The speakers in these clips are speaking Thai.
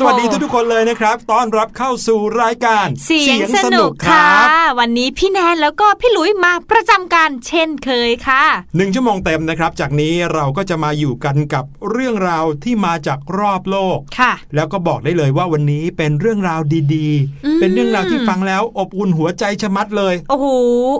สวัสดีทุกๆคนเลยนะครับต้อนรับเข้าสู่รายการ เสียงสนุกค่ะวันนี้พี่แนนแล้วก็พี่หลุยมาประจำการเช่นเคยค่ะหนึ่งชั่วโมงเต็มนะครับ จากนี้เราก็จะมาอยู่กันกับเรื่องราวที่มาจากรอบโลกค่ะแล้วก็บอกได้เลยว่าวันนี้เป็นเรื่องราวดีอืมๆเป็นเรื่องราวที่ฟังแล้วอบอุ่นหัวใจชะมัดเลย โอ้โห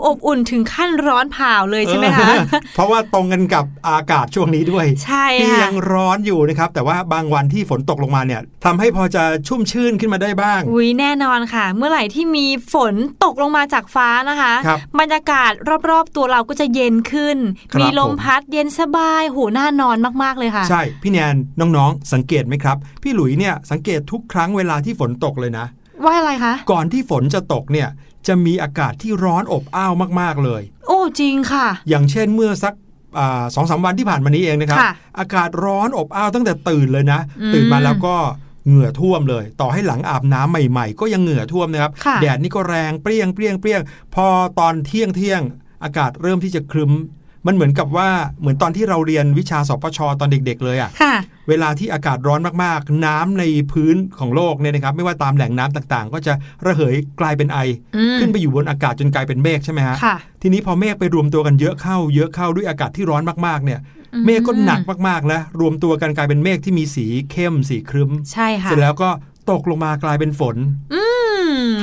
อบอุ่นถึงขั้นร้อนเผาเลยใช่ไหมคะเออเพราะว่าตรงกันกับอากาศช่วงนี้ด้วย ใช่ที่ค่ะยังร้อนอยู่นะครับ แต่ว่าบางวันที่ฝนตกลงมาเนี่ยทำให้พอจะชุ่มชื่นขึ้นมาได้บ้าง อุ้ยแน่นอนค่ะ เมื่อไหร่ที่มีฝนตกลงมาจากฟ้านะคะครับบรรยากาศรอบๆตัวเราก็จะเย็นขึ้นครับมีลมผมพัดเย็นสบายหูน่านอนมากๆเลยค่ะ ใช่พี่แนนน้องๆ สังเกตไหมครับ พี่หลุยเนี่ยสังเกตทุกครั้งเวลาที่ฝนตกเลยนะ ว่าอะไรคะ ก่อนที่ฝนจะตกเนี่ยจะมีอากาศที่ร้อนอบอ้าวมาก ๆเลย โอ้จริงค่ะ อย่างเช่นเมื่อสักสองสามวันที่ผ่านมานี้เองนะครับค่ะอากาศร้อนอบอ้าวตั้งแต่ตื่นเลยนะอืมตื่นมาแล้วก็เหงื่อท่วมเลย ต่อให้หลังอาบน้ำใหม่ๆ ก็ยังเหงื่อท่วมนะครับค่ะแดดนี่ก็แรงเปรี้ยงเปรี้ยงเปรี้ยงพอตอนเที่ยงเที่ยงอากาศเริ่มที่จะครึ้ม มันเหมือนกับว่าเหมือนตอนที่เราเรียนวิชาสปชตอนเด็ก ๆ เลยอะค่ะ เวลาที่อากาศร้อนมากๆ น้ำในพื้นของโลกเนี่ยนะครับ ไม่ว่าตามแหล่งน้ำต่างๆ ก็จะระเหยกลายเป็นไออืมขึ้นไปอยู่บนอากาศจนกลายเป็นเมฆใช่ไหมฮะค่ะทีนี้พอเมฆไปรวมตัวกันเยอะเข้า เยอะเข้าด้วยอากาศที่ร้อนมากๆเนี่ยอืมเมฆก็หนักมากๆนะรวมตัวกันกลายเป็นเมฆที่มีสีเข้มสีครึ้มใช่ค่ะเสร็จแล้วก็ตกลงมากลายเป็นฝนอืม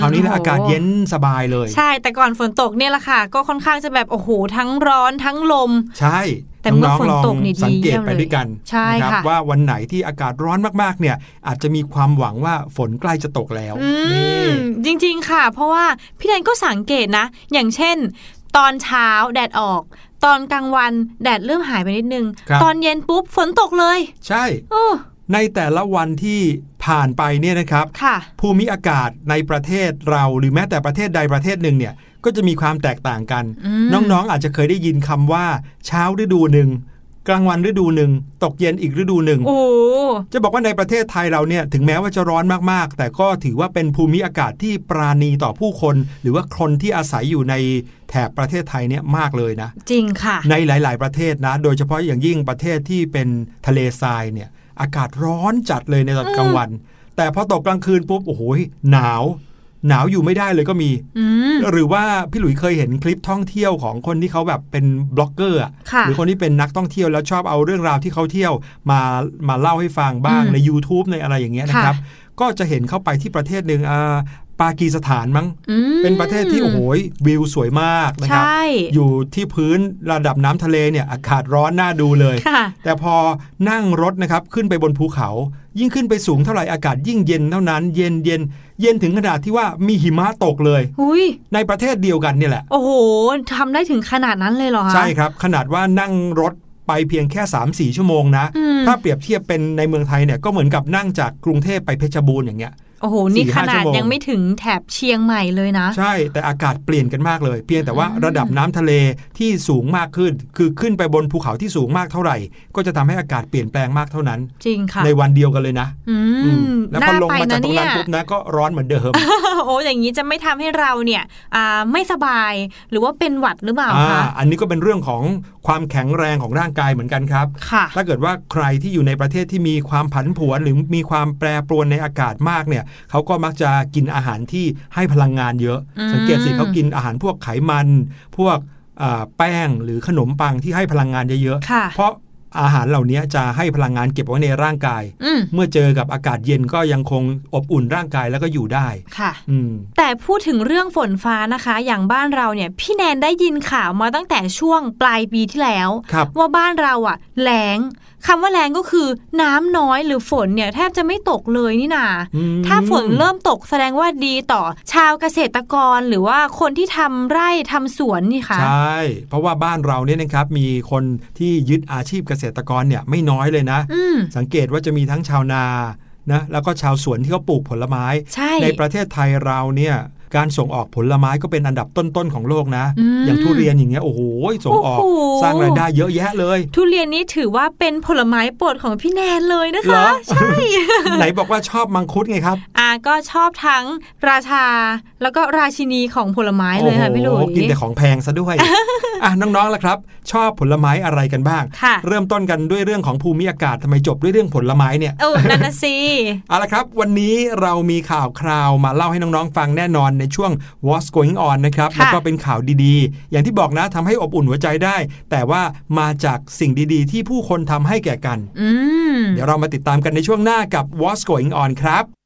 คราวนี้นะโโหอากาศเย็นสบายเลย ใช่แต่ก่อนฝนตกเนี่ยแหละค่ะ ก็ค่อนข้างจะแบบโอ้โหทั้งร้อนทั้งลม ใช่แต่เมื่อน้องฝนๆลองตกนี่ดีสังเกตเยี่ยมไปเลยด้วยกันใช่นะครับค่ะว่าวันไหนที่อากาศร้อนมากๆ เนี่ย อาจจะมีความหวังว่าฝนใกล้จะตกแล้วอืนี่มจริงๆค่ะ เพราะว่าพี่แดนก็สังเกตนะ อย่างเช่น ตอนเช้าแดดออกตอนกลางวันแดดเริ่มหายไปนิดนึงครับตอนเย็นปุ๊บฝนตกเลย ใช่โอ้ ในแต่ละวันที่ผ่านไปเนี่ยนะครับค่ะภูมิอากาศในประเทศเราหรือแม้แต่ประเทศใดประเทศหนึ่งเนี่ยก็จะมีความแตกต่างกันอืมน้องๆอาจจะเคยได้ยินคำว่า เช้าฤดูหนึ่งกลางวันฤดูหนึ่งตกเย็นอีกฤดูหนึ่งโอ้จะบอกว่าในประเทศไทยเราเนี่ยถึงแม้ว่าจะร้อนมากๆ แต่ก็ถือว่าเป็นภูมิอากาศที่ปราณีต่อผู้คน หรือว่าคนที่อาศัยอยู่ในแถบประเทศไทยเนี่ยมากเลยนะ จริงค่ะ ในหลาย ๆ ประเทศนะ โดยเฉพาะอย่างยิ่งประเทศที่เป็นทะเลทรายเนี่ย อากาศร้อนจัดเลยในตอนกลางวัน แต่พอตกกลางคืนปุ๊บโอ้โหหนาว หนาวอยู่ไม่ได้เลยก็มีอืมหรือว่าพี่หลุยเคยเห็นคลิปท่องเที่ยวของคนที่เขาแบบเป็นบล็อกเกอร์อะค่ะหรือคนที่เป็นนักท่องเที่ยวแล้วชอบเอาเรื่องราวที่เขาเที่ยวมามาเล่าให้ฟังบ้างอืมใน YouTube ในอะไรอย่างเงี้ยนะครับก็จะเห็นเข้าไปที่ประเทศหนึ่งอ่า ปากีสถานมั้งอืมเป็นประเทศที่โอ้โหวิวสวยมากนะคใชรับ่อยู่ที่พื้นระดับน้ำทะเลเนี่ยอากาศร้อนน่าดูเลยค่ะแต่พอนั่งรถนะครับขึ้นไปบนภูเขา ยิ่งขึ้นไปสูงเท่าไหร่อากาศยิ่งเย็นเท่านั้น เย็นเย็นเย็นถึงขนาดที่ว่ามีหิมะตกเลยหุยในประเทศเดียวกันเนี่ยแหละ โอ้โหทำได้ถึงขนาดนั้นเลยเหรอคะใช่ครับ ขนาดว่านั่งรถไปเพียงแค่ 3-4 ชั่วโมงนะอืมถ้าเปรียบเทียบเป็นในเมืองไทยเนี่ยก็เหมือนกับนั่งจากกรุงเทพไปเพชรบูรณ์อย่างเงี้ย โอ้โห นี่สี่ขห้านาชั่ดวโมงยังไม่ถึงแถบเชียงใหม่เลยนะ ใช่ แต่อากาศเปลี่ยนกันมากเลย เพียงแต่ว่าอืมระดับน้ำทะเลที่สูงมากขึ้น คือขึ้นไปบนภูเขาที่สูงมากเท่าไหร่ ก็จะทำให้อากาศเปลี่ยนแปลงมากเท่านั้น จริงค่ะ ในวันเดียวกันเลยนะ อือืมมแล้วพน่าอลงไปมาจากนะตรงเนี่นั้นยปุ๊บนะก็ร้อนเหมือนเดิม โอ้อย่างนี้จะไม่ทำให้เราเนี่ยอ่าไม่สบาย หรือว่าเป็นหวัดหรือเปล่าอ่าคะ อันนี้ก็เป็นเรื่องของความแข็งแรงของร่างกายเหมือนกันครับค่ะถ้าเกิดว่าใครที่อยู่ในประเทศที่มีความผันผวนหรือมีความแปรปรวนในอากาศมากเนี่ยเขาก็มักจะกินอาหารที่ให้พลังงานเยอะอืมสังเกตสิเขากินอาหารพวกไขมัน พวกอ่าแป้งหรือขนมปังที่ให้พลังงานเยอะค่ะๆเพราะอาหารเหล่านี้จะให้พลังงานเก็บไว้ในร่างกายอืมเมื่อเจอกับอากาศเย็นก็ยังคงอบอุ่นร่างกายแล้วก็อยู่ได้ ค่ะอืมแต่พูดถึงเรื่องฝนฟ้านะคะ อย่างบ้านเราเนี่ยพี่แนนได้ยินข่าวมาตั้งแต่ช่วงปลายปีที่แล้วครับว่าบ้านเราอะแล้ง คำว่าแล้งก็คือน้ำน้อยหรือฝนเนี่ยแทบจะไม่ตกเลยนี่นาอืมถ้าฝนเริ่มตกแสดงว่าดีต่อชาวเกษตรกรหรือว่าคนที่ทำไร่ทำสวนนี่ค่ะใช่เพราะว่าบ้านเราเนี่ยนะครับมีคนที่ยึดอาชีพเกษตรกรเนี่ยไม่น้อยเลยนะอืมสังเกตว่าจะมีทั้งชาวนานะแล้วก็ชาวสวนที่เขาปลูกผลไม้ใช่ในประเทศไทยเราเนี่ย การส่งออกผลไม้ก็เป็นอันดับต้นๆของโลกนะ อย่างทุเรียนอย่างเงี้ยโอ้โหส่งออกสร้างรายได้เยอะแยะเลย ทุเรียนนี้ถือว่าเป็นผลไม้โปรดของพี่แนนเลยนะคะใช่ไหนบอกว่าชอบมังคุดไงครับอ่าก็ชอบทั้งราชาแล้วก็ราชินีของผลไม้เลยค่ะพี่ลุยกินแต่ของแพงซะด้วยอะน้องๆล่ะครับ ชอบผลไม้อะไรกันบ้าง เริ่มต้นกันด้วยเรื่องของภูมิอากาศทำไมจบด้วยเรื่องผลไม้เนี่ยโอ้นันสิเอาละครับ วันนี้เรามีข่าวคราวมาเล่าให้น้องๆฟังแน่นอนในช่วง What's Going On นะครับ แล้วก็เป็นข่าวดีๆ อย่างที่บอกนะทำให้อบอุ่นหัวใจได้ แต่ว่ามาจากสิ่งดีๆ ที่ผู้คนทำให้แก่กัน เดี๋ยวเรามาติดตามกันในช่วงหน้ากับ What's Going On ครับ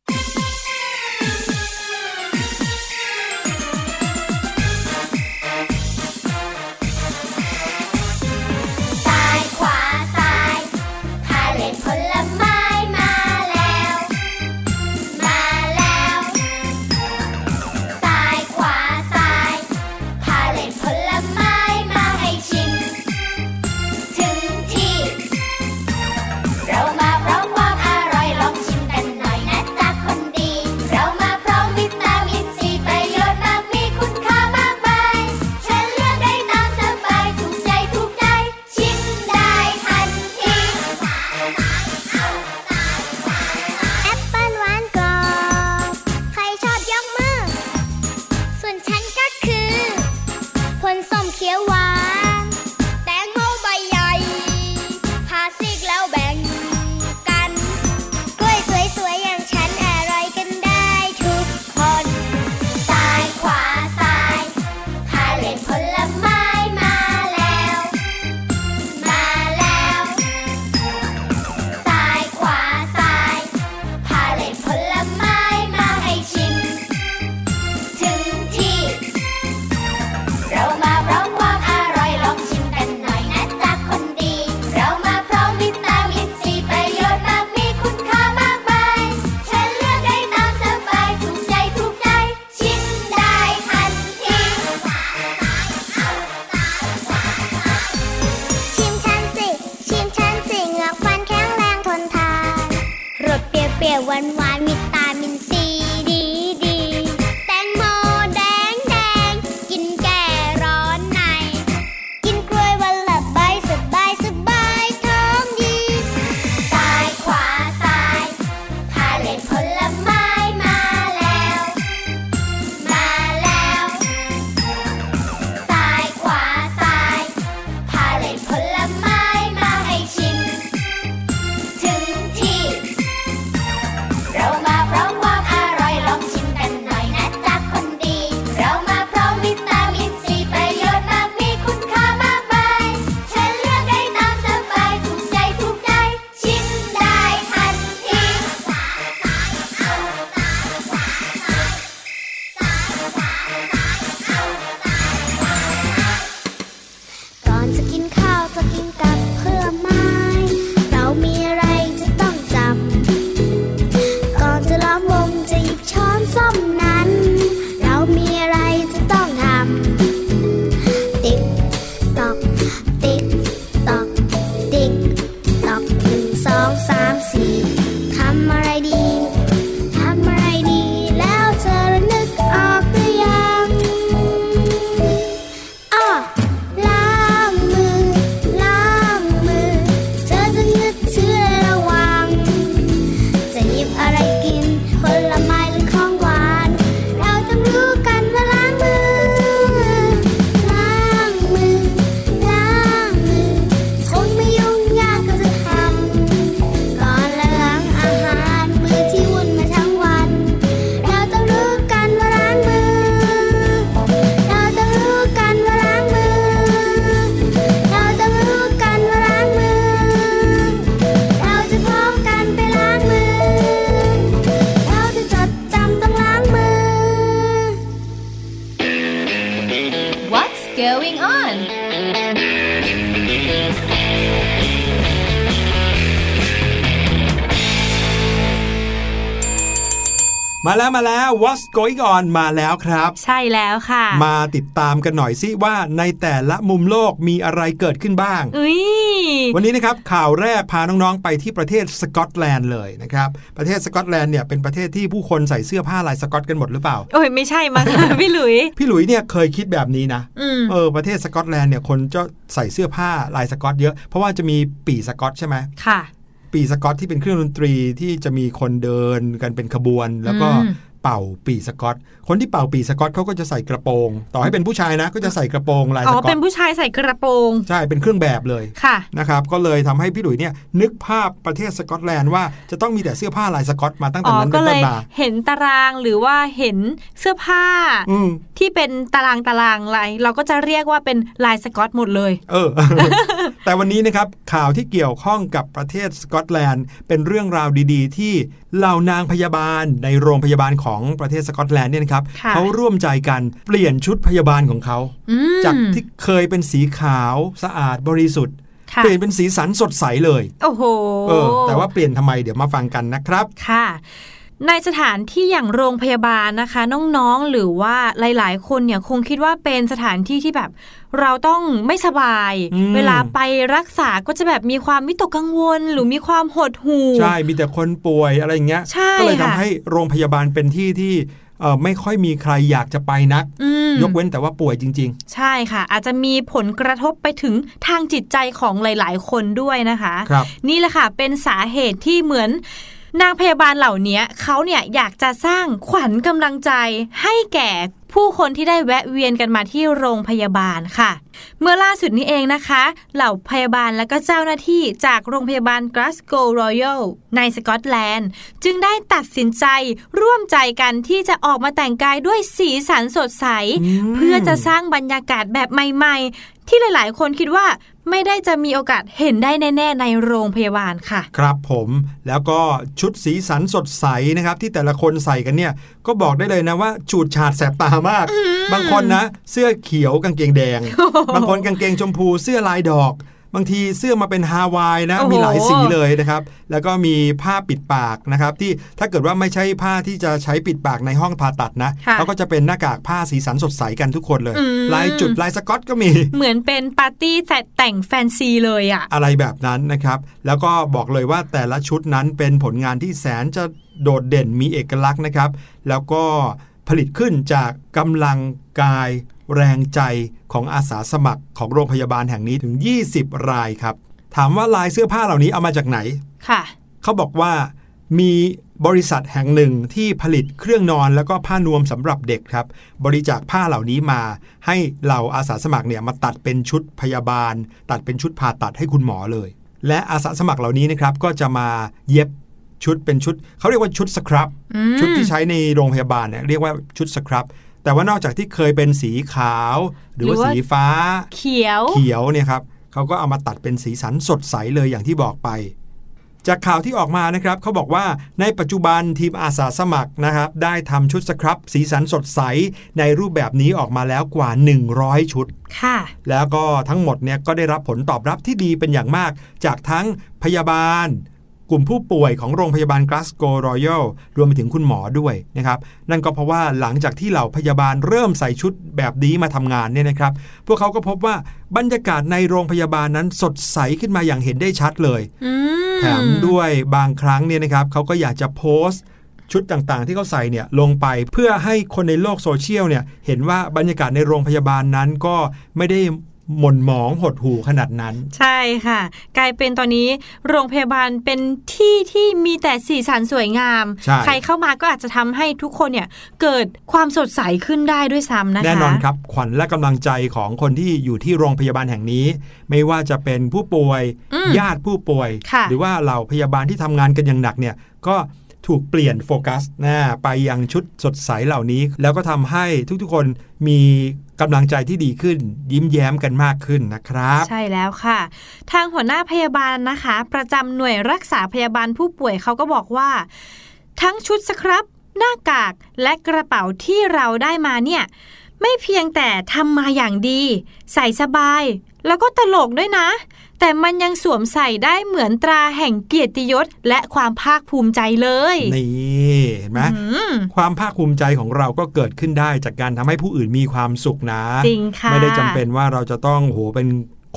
มาแล้วมาแล้ว What's going on มาแล้วครับ ใช่แล้วค่ะ มาติดตามกันหน่อยสิว่าในแต่ละมุมโลกมีอะไรเกิดขึ้นบ้างอุ้ยวันนี้นะครับข่าวแรกพาน้องๆไปที่ประเทศสกอตแลนด์เลยนะครับประเทศสกอตแลนด์เนี่ยเป็นประเทศที่ผู้คนใส่เสื้อผ้าลายสกอตกันหมดหรือเปล่าโอ้ยไม่ใช่มั้งคะพี่หลุย พี่หลุยเนี่ยเคยคิดแบบนี้นะอืมเออประเทศสกอตแลนด์เนี่ยคนจะใส่เสื้อผ้าลายสกอตเยอะ เพราะว่าจะมีปีสกอตใช่ไหมค่ะปีสกอตที่เป็นเครื่องดนตรีที่จะมีคนเดินกันเป็นขบวน แล้วก็อืม เป่าปีสกอต คนที่เป่าปีสกอตเขาก็จะใส่กระโปรง ต่อให้เป็นผู้ชายนะ ก็จะใส่กระโปรงลายอ๋สอกอเป็ตนผู้ชายใส่กระโปรง ใช่ เป็นเครื่องแบบเลย ค่ะ นะครับ ก็เลยทำให้พี่หลุยเนี่ยนึกภาพประเทศสกอตแลนด์ว่าจะต้องมีแต่เสื้อผ้าลายสกอตมาตั้งแต่อ๋อนั้นก็เป็นเลต้นยมาเห็นตารางหรือว่าเห็นเสื้อผ้าอืมที่เป็นตารางตารางลายเราก็จะเรียกว่าเป็นลายสกอตหมดเลย เออ แต่วันนี้นะครับข่าวที่เกี่ยวข้องกับประเทศสกอตแลนด์ เป็นเรื่องราวดี ๆ ที่เหล่านางพยาบาลในโรงพยาบาลของประเทศสกอตแลนด์เนี่ยนะครับค่ะเขาร่วมใจกันเปลี่ยนชุดพยาบาลของเขาอืมจากที่เคยเป็นสีขาวสะอาดบริสุทธิ์ค่ะเปลี่ยนเป็นสีสันสดใสเลย โอ้โหเออแต่ว่าเปลี่ยนทำไมเดี๋ยวมาฟังกันนะครับ ค่ะ ในสถานที่อย่างโรงพยาบาลนะคะ น้องๆหรือว่าหลาย ๆ คนเนี่ยคงคิดว่าเป็นสถานที่ที่แบบ เราต้องไม่สบายอืมเวลาไปรักษาก็จะแบบมีความวิตกกังวล หรือมีความหดหู่ใช่มีแต่คนป่วยอะไรอย่างเงี้ยใช่ก็เลยทำค่ะให้โรงพยาบาลเป็นที่ที่เอ่อไม่ค่อยมีใครอยากจะไปนักอืมยกเว้นแต่ว่าป่วยจริงใช่ค่ะ อาจจะมีผลกระทบไปถึงทางจิตใจของหลาย ๆ คนด้วยนะคะๆครับนี่แหละค่ะเป็นสาเหตุที่เหมือน นางพยาบาลเหล่านี้เขาเนี่ยอยากจะสร้างขวัญกำลังใจให้แก่ผู้คนที่ได้แวะเวียนกันมาที่โรงพยาบาลค่ะ เมื่อล่าสุดนี้เองนะคะ เหล่าพยาบาลและก็เจ้าหน้าที่จากโรงพยาบาล Glasgow Royal ในสกอตแลนด์ จึงได้ตัดสินใจร่วมใจกันที่จะออกมาแต่งกายด้วยสีสันสดใส เพื่อจะสร้างบรรยากาศแบบใหม่ ๆ ที่หลาย ๆ คนคิดว่า ไม่ได้จะมีโอกาสเห็นได้แน่ ๆ ในโรงพยาบาลค่ะ ครับผมแล้วก็ชุดสีสันสดใสนะครับที่แต่ละคนใส่กันเนี่ยก็บอกได้เลยนะว่าจูดฉาดแสบตามาก บางคนนะ เสื้อเขียวกางเกงแดง บางคนกางเกงชมพูเสื้อลายดอก บางทีเสื้อมาเป็นฮาวายนะโอ้โหมีหลายสีเลยนะครับ แล้วก็มีผ้าปิดปากนะครับ ที่ถ้าเกิดว่าไม่ใช่ผ้าที่จะใช้ปิดปากในห้องผ่าตัดนะค่ะเขาก็จะเป็นหน้ากากผ้าสีสันสดใสกันทุกคนเลยอืมลายจุดลายสก๊อตก็มี เหมือนเป็นปาร์ตี้แต่แต่งแฟนซีเลยอะอะไรแบบนั้นนะครับ แล้วก็บอกเลยว่าแต่ละชุดนั้นเป็นผลงานที่แสนจะโดดเด่นมีเอกลักษณ์นะครับ แล้วก็ผลิตขึ้นจากกำลังกาย แรงใจของอาสาสมัครของโรงพยาบาลแห่งนี้ถึง 20 รายครับ ถามว่าลายเสื้อผ้าเหล่านี้เอามาจากไหนค่ะ เขาบอกว่ามีบริษัทแห่งหนึ่งที่ผลิตเครื่องนอนแล้วก็ผ้านวมสำหรับเด็กครับ บริจาคผ้าเหล่านี้มา ให้เหล่าอาสาสมัครเนี่ยมาตัดเป็นชุดพยาบาล ตัดเป็นชุดผ่าตัดให้คุณหมอเลย และอาสาสมัครเหล่านี้นะครับก็จะมาเย็บชุดเป็นชุด เขาเรียกว่าชุดสครับอืมชุดที่ใช้ในโรงพยาบาลเนี่ยเรียกว่าชุดสครับ แต่ว่านอกจากที่เคยเป็นสีขาว หรือว่าสีฟ้า เขียวเขียวเนี่ยครับเขาก็เอามาตัดเป็นสีสันสดใสเลยอย่างที่บอกไป จากข่าวที่ออกมานะครับเขาบอกว่าในปัจจุบันทีมอาสาสมัครนะครับ ได้ทำชุดสครับ สีสันสดใสในรูปแบบนี้ออกมาแล้วกว่า 100 ชุดค่ะ แล้วก็ทั้งหมดเนี่ยก็ได้รับผลตอบรับที่ดีเป็นอย่างมาก จากทั้งพยาบาล กลุ่มผู้ป่วยของโรงพยาบาล Glasgow Royal รวมไปถึงคุณหมอด้วยนะครับนั่นก็เพราะว่าหลังจากที่เหล่าพยาบาลเริ่มใส่ชุดแบบนี้มาทำงานเนี่ยนะครับ พวกเขาก็พบว่าบรรยากาศในโรงพยาบาลนั้นสดใสขึ้นมาอย่างเห็นได้ชัดเลยอืมแถมด้วยบางครั้งเนี่ยนะครับเขาก็อยากจะโพสต์ชุดต่างๆ ที่เขาใส่เนี่ยลงไปเพื่อให้คนในโลกโซเชียลเนี่ยเห็นว่าบรรยากาศในโรงพยาบาลนั้นก็ไม่ได้ หม่นหมองหดหู่ขนาดนั้น ใช่ค่ะ กลายเป็นตอนนี้โรงพยาบาลเป็นที่ที่มีแต่สีสันสวยงามใช่ใครเข้ามาก็อาจจะทำให้ทุกคนเนี่ยเกิดความสดใสขึ้นได้ด้วยซ้ำนะคะแน่นอนครับ ขวัญและกำลังใจของคนที่อยู่ที่โรงพยาบาลแห่งนี้ ไม่ว่าจะเป็นผู้ป่วยอืมญาติผู้ป่วยค่ะหรือว่าเหล่าพยาบาลที่ทำงานกันอย่างหนักเนี่ยก็ถูกเปลี่ยนโฟกัสนะไปยังชุดสดใสเหล่านี้ แล้วก็ทำให้ทุกๆคนมี กำลังใจที่ดีขึ้น ยิ้มแย้มกันมากขึ้นนะครับ ใช่แล้วค่ะ ทางหัวหน้าพยาบาลนะคะ ประจำหน่วยรักษาพยาบาลผู้ป่วยเขาก็บอกว่า ทั้งชุดสครับ หน้ากากและกระเป๋าที่เราได้มาเนี่ย ไม่เพียงแต่ทำมาอย่างดี ใส่สบาย แล้วก็ตลกด้วยนะ แต่มันยังสวมใส่ได้เหมือนตราแห่งเกียรติยศ และความภาคภูมิใจเลย นี่เห็นไหมอืมความภาคภูมิใจของเราก็เกิดขึ้นได้จากการทำให้ผู้อื่นมีความสุขนะจริงค่ะไม่ได้จำเป็นว่าเราจะต้องโหเป็น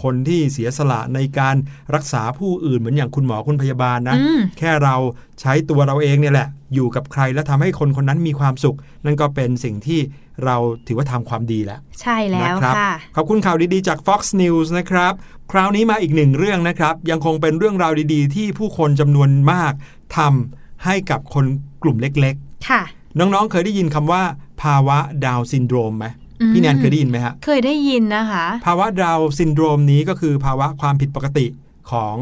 คนที่เสียสละในการรักษาผู้อื่นเหมือนอย่างคุณหมอคุณพยาบาลนะอืมแค่เราใช้ตัวเราเองเนี่ยแหละ อยู่กับใครแล้วทำให้คนคนนั้นมีความสุข นั่นก็เป็นสิ่งที่เราถือว่าทำความดีแล้ว ใช่แล้วนะครับค่ะ ขอบคุณข่าวดีๆ จาก Fox News นะครับ คราวนี้มาอีกหนึ่งเรื่องนะครับ ยังคงเป็นเรื่องราวดีๆ ที่ผู้คนจำนวนมากทำให้กับคนกลุ่มเล็กค่ะๆน้องๆ เคยได้ยินคำว่า ภาวะดาวน์ซินโดรมไหมอืมพี่แนนเคยได้ยินไหมฮะ เคยได้ยินนะคะ ภาวะดาวน์ซินโดรมนี้ก็คือภาวะความผิดปกติของ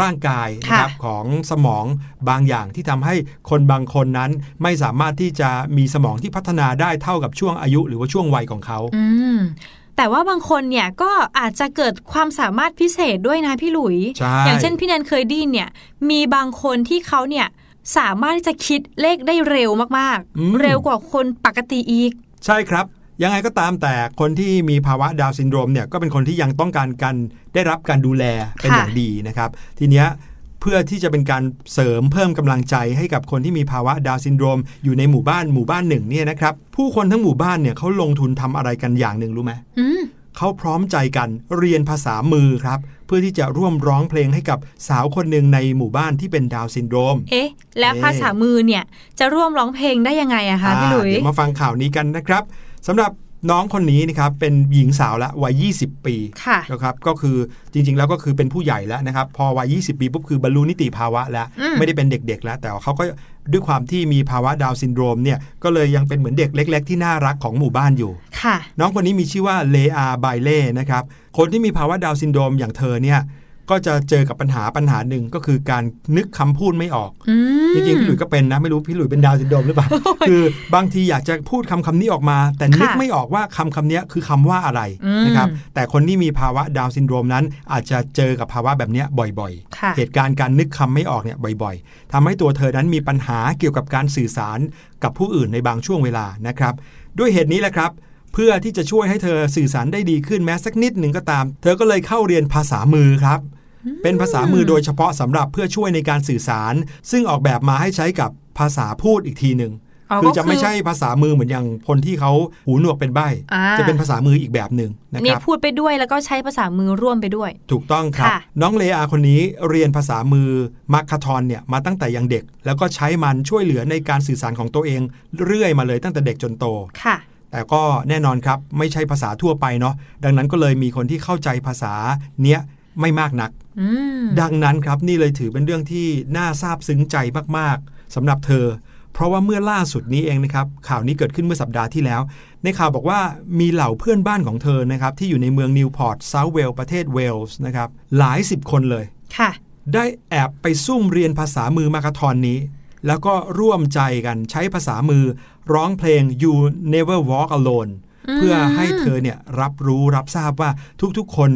ร่างกายนะครับของสมองบางอย่างที่ทำให้คนบางคนนั้นไม่สามารถที่จะมีสมองที่พัฒนาได้เท่ากับช่วงอายุหรือว่าช่วงวัยของเขาอืมแต่ว่าบางคนเนี่ยก็อาจจะเกิดความสามารถพิเศษด้วยนะพี่หลุยใช่อย่างเช่นพี่แนนเคยไดยินเนี่ยมีบางคนที่เขาเนี่ยสามารถที่จะคิดเลขได้เร็วมากอืมๆเร็วกว่าคนปกติอีก ใช่ครับ ยังไงก็ตามแต่คนที่มีภาวะดาวน์ซินโดรมเนี่ยก็เป็นคนที่ยังต้องการการได้รับการดูแลเป็นค่ะอย่างดีนะครับ ทีเนี้ยเพื่อที่จะเป็นการเสริมเพิ่มกำลังใจให้กับคนที่มีภาวะดาวน์ซินโดรม อยู่ในหมู่บ้านหมู่บ้านหนึ่งเนี่ยนะครับ ผู้คนทั้งหมู่บ้านเนี่ยเขาลงทุนทำอะไรกันอย่างหนึ่งรู้ไหมอืมเขาพร้อมใจกันเรียนภาษามือครับ เพื่อที่จะร่วมร้องเพลงให้กับสาวคนหนึ่งในหมู่บ้านที่เป็นดาวน์ซินโดรม เอ๊ะ แล้วเอ๊ะภาษามือเนี่ยจะร่วมร้องเพลงได้ยังไงอะคะพี่หลุยอ่าเดี๋ยวมาฟังข่าวนี้กันนะครับ สำหรับน้องคนนี้นะครับเป็นหญิงสาวละวัย 20 ปีค่ะนะครับก็คือจริง ๆ แล้วก็คือเป็นผู้ใหญ่แล้วนะครับ พอวัย 20 ปีปุ๊บคือบรรลุนิติภาวะแล้วอืมไม่ได้เป็นเด็ก ๆ แล้ว แต่ว่าเขาก็ด้วยความที่มีภาวะดาวน์ซินโดรมเนี่ยก็เลยยังเป็นเหมือนเด็กเล็ก ๆ ที่น่ารักของหมู่บ้านอยู่ค่ะน้องคนนี้มีชื่อว่าเลอาไบเล่นะครับคนที่มีภาวะดาวน์ซินโดรมอย่างเธอเนี่ย ก็จะเจอกับปัญหาปัญหาหนึ่งก็คือการนึกคำพูดไม่ออกอืมจริงๆพี่หลุยส์ก็เป็นนะไม่รู้พี่หลุยส์เป็นดาวน์ซินโดรมหรือเปล่าคือบางทีอยากจะพูดคำคำนี้ออกมา แต่นึกค่ะไม่ออกว่าคำคำนี้คือคำว่าอะไรอืมนะครับแต่คนที่มีภาวะดาวน์ซินโดรมนั้น อาจจะเจอกับภาวะแบบเนี้ยบ่อยค่ะๆเหตุการณ์การนึกคำไม่ออกเนี่ยบ่อย ๆทำให้ตัวเธอนั้นมีปัญหาเกี่ยวกับการสื่อสารกับผู้อื่นในบางช่วงเวลานะครับ ด้วยเหตุนี้แหละครับเพื่อที่จะช่วยให้เธอสื่อสารได้ดีขึ้นแม้สักนิดหนึ่งก็ตาม เธอก็เลยเข้าเรียนภาษามือครับ เป็นภาษามือโดยเฉพาะสำหรับเพื่อช่วยในการสื่อสาร ซึ่งออกแบบมาให้ใช้กับภาษาพูดอีกทีหนึ่งอ๋อคือก็จะไม่ใช่ภาษามือเหมือนอย่างคนที่เขาหูหนวกเป็นใบ้อ่าจะเป็นภาษามืออีกแบบหนึ่งนะนี่ครับพูดไปด้วยแล้วก็ใช้ภาษามือร่วมไปด้วย ถูกต้องครับค่ะน้องเลอาคนนี้เรียนภาษามือมาคาทอนเนี่ยมาตั้งแต่ยังเด็ก แล้วก็ใช้มันช่วยเหลือในการสื่อสารของตัวเอง เรื่อยมาเลยตั้งแต่เด็กจนโตค่ะแต่ก็แน่นอนครับ ไม่ใช่ภาษาทั่วไปเนาะดังนั้นก็เลยมีคนที่เข้าใจภาษาเนี้ย ไม่มากนักอืมดังนั้นครับนี่เลยถือเป็นเรื่องที่น่าซาบซึ้งใจมากๆสำหรับเธอ เพราะว่าเมื่อล่าสุดนี้เองนะครับข่าวนี้เกิดขึ้นเมื่อสัปดาห์ที่แล้ว ในข่าวบอกว่ามีเหล่าเพื่อนบ้านของเธอนะครับที่อยู่ในเมืองนิวพอร์ตเซาท์เวลส์ประเทศเวลส์นะครับหลายสิบคนเลยค่ะได้แอบไปซุ่มเรียนภาษามือมาคาทอนนี้ แล้วก็ร่วมใจกันใช้ภาษามือร้องเพลง You Never Walk Alone อืมเพื่อให้เธอเนี่ยรับรู้รับทราบว่าทุกๆคน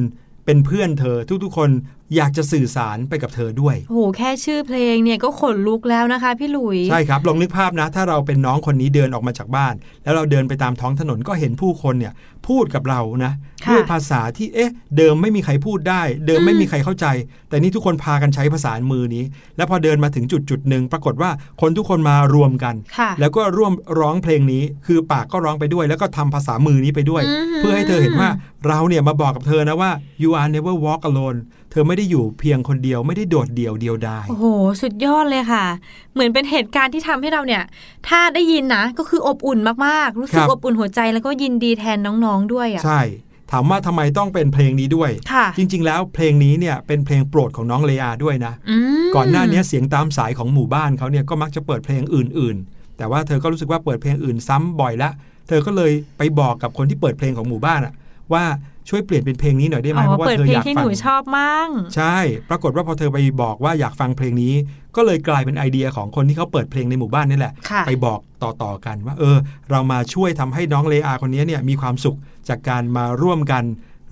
เป็นเพื่อนเธอทุกๆ คน อยากจะสื่อสารไปกับเธอด้วยโอ้โหแค่ชื่อเพลงเนี่ยก็ขนลุกแล้วนะคะ พี่หลุยใช่ครับลองนึกภาพนะ ถ้าเราเป็นน้องคนนี้เดินออกมาจากบ้าน แล้วเราเดินไปตามท้องถนนก็เห็นผู้คนเนี่ยพูดกับเรานะค่ะด้วยภาษาที่เอ๊ะ เดิมไม่มีใครพูดได้ เดิมไม่มีใครเข้าใจ แต่นี่ทุกคนพากันใช้ภาษามือนี้ แล้วพอเดินมาถึงจุดจุดหนึ่งปรากฏว่าคนทุกคนมารวมกันค่ะแล้วก็ร่วมร้องเพลงนี้ คือปากก็ร้องไปด้วย แล้วก็ทำภาษามือนี้ไปด้วยอืมเพื่อให้เธอเห็นว่าเราเนี่ยมาบอกกับเธอนะว่า you are never walk alone เธอไม่ได้อยู่เพียงคนเดียวไม่ได้โดดเดี่ยวเดียวดายโอ้โห สุดยอดเลยค่ะ เหมือนเป็นเหตุการณ์ที่ทำให้เราเนี่ย ถ้าได้ยินนะ ก็คืออบอุ่นมากๆ รู้สึกอบอุ่นหัวใจแล้วก็ยินดีแทนน้องๆด้วยอะใช่ถามว่าทำไมต้องเป็นเพลงนี้ด้วยค่ะจริง ๆ แล้วเพลงนี้เนี่ยเป็นเพลงโปรดของน้องเลอาด้วยนะอืมก่อนหน้านี้เสียงตามสายของหมู่บ้านเขาเนี่ยก็มักจะเปิดเพลงอื่น ๆ แต่ว่าเธอก็รู้สึกว่าเปิดเพลงอื่นซ้ำบ่อยละ เธอก็เลยไปบอกกับคนที่เปิดเพลงของหมู่บ้านอะว่า ช่วยเปลี่ยนเป็นเพลงนี้หน่อยได้ไหมอ๋อเพราะว่าเปิดเธอเพลองยากที่ฟัหงนูชอบมั่งใช่ ปรากฏว่าพอเธอไปบอกว่าอยากฟังเพลงนี้ ก็เลยกลายเป็นไอเดียของคนที่เขาเปิดเพลงในหมู่บ้านนี่แหละค่ะไปบอกต่อๆกันว่า เออ เรามาช่วยทำให้น้องเลอาคนนี้เนี่ยมีความสุขจากการมาร่วมกัน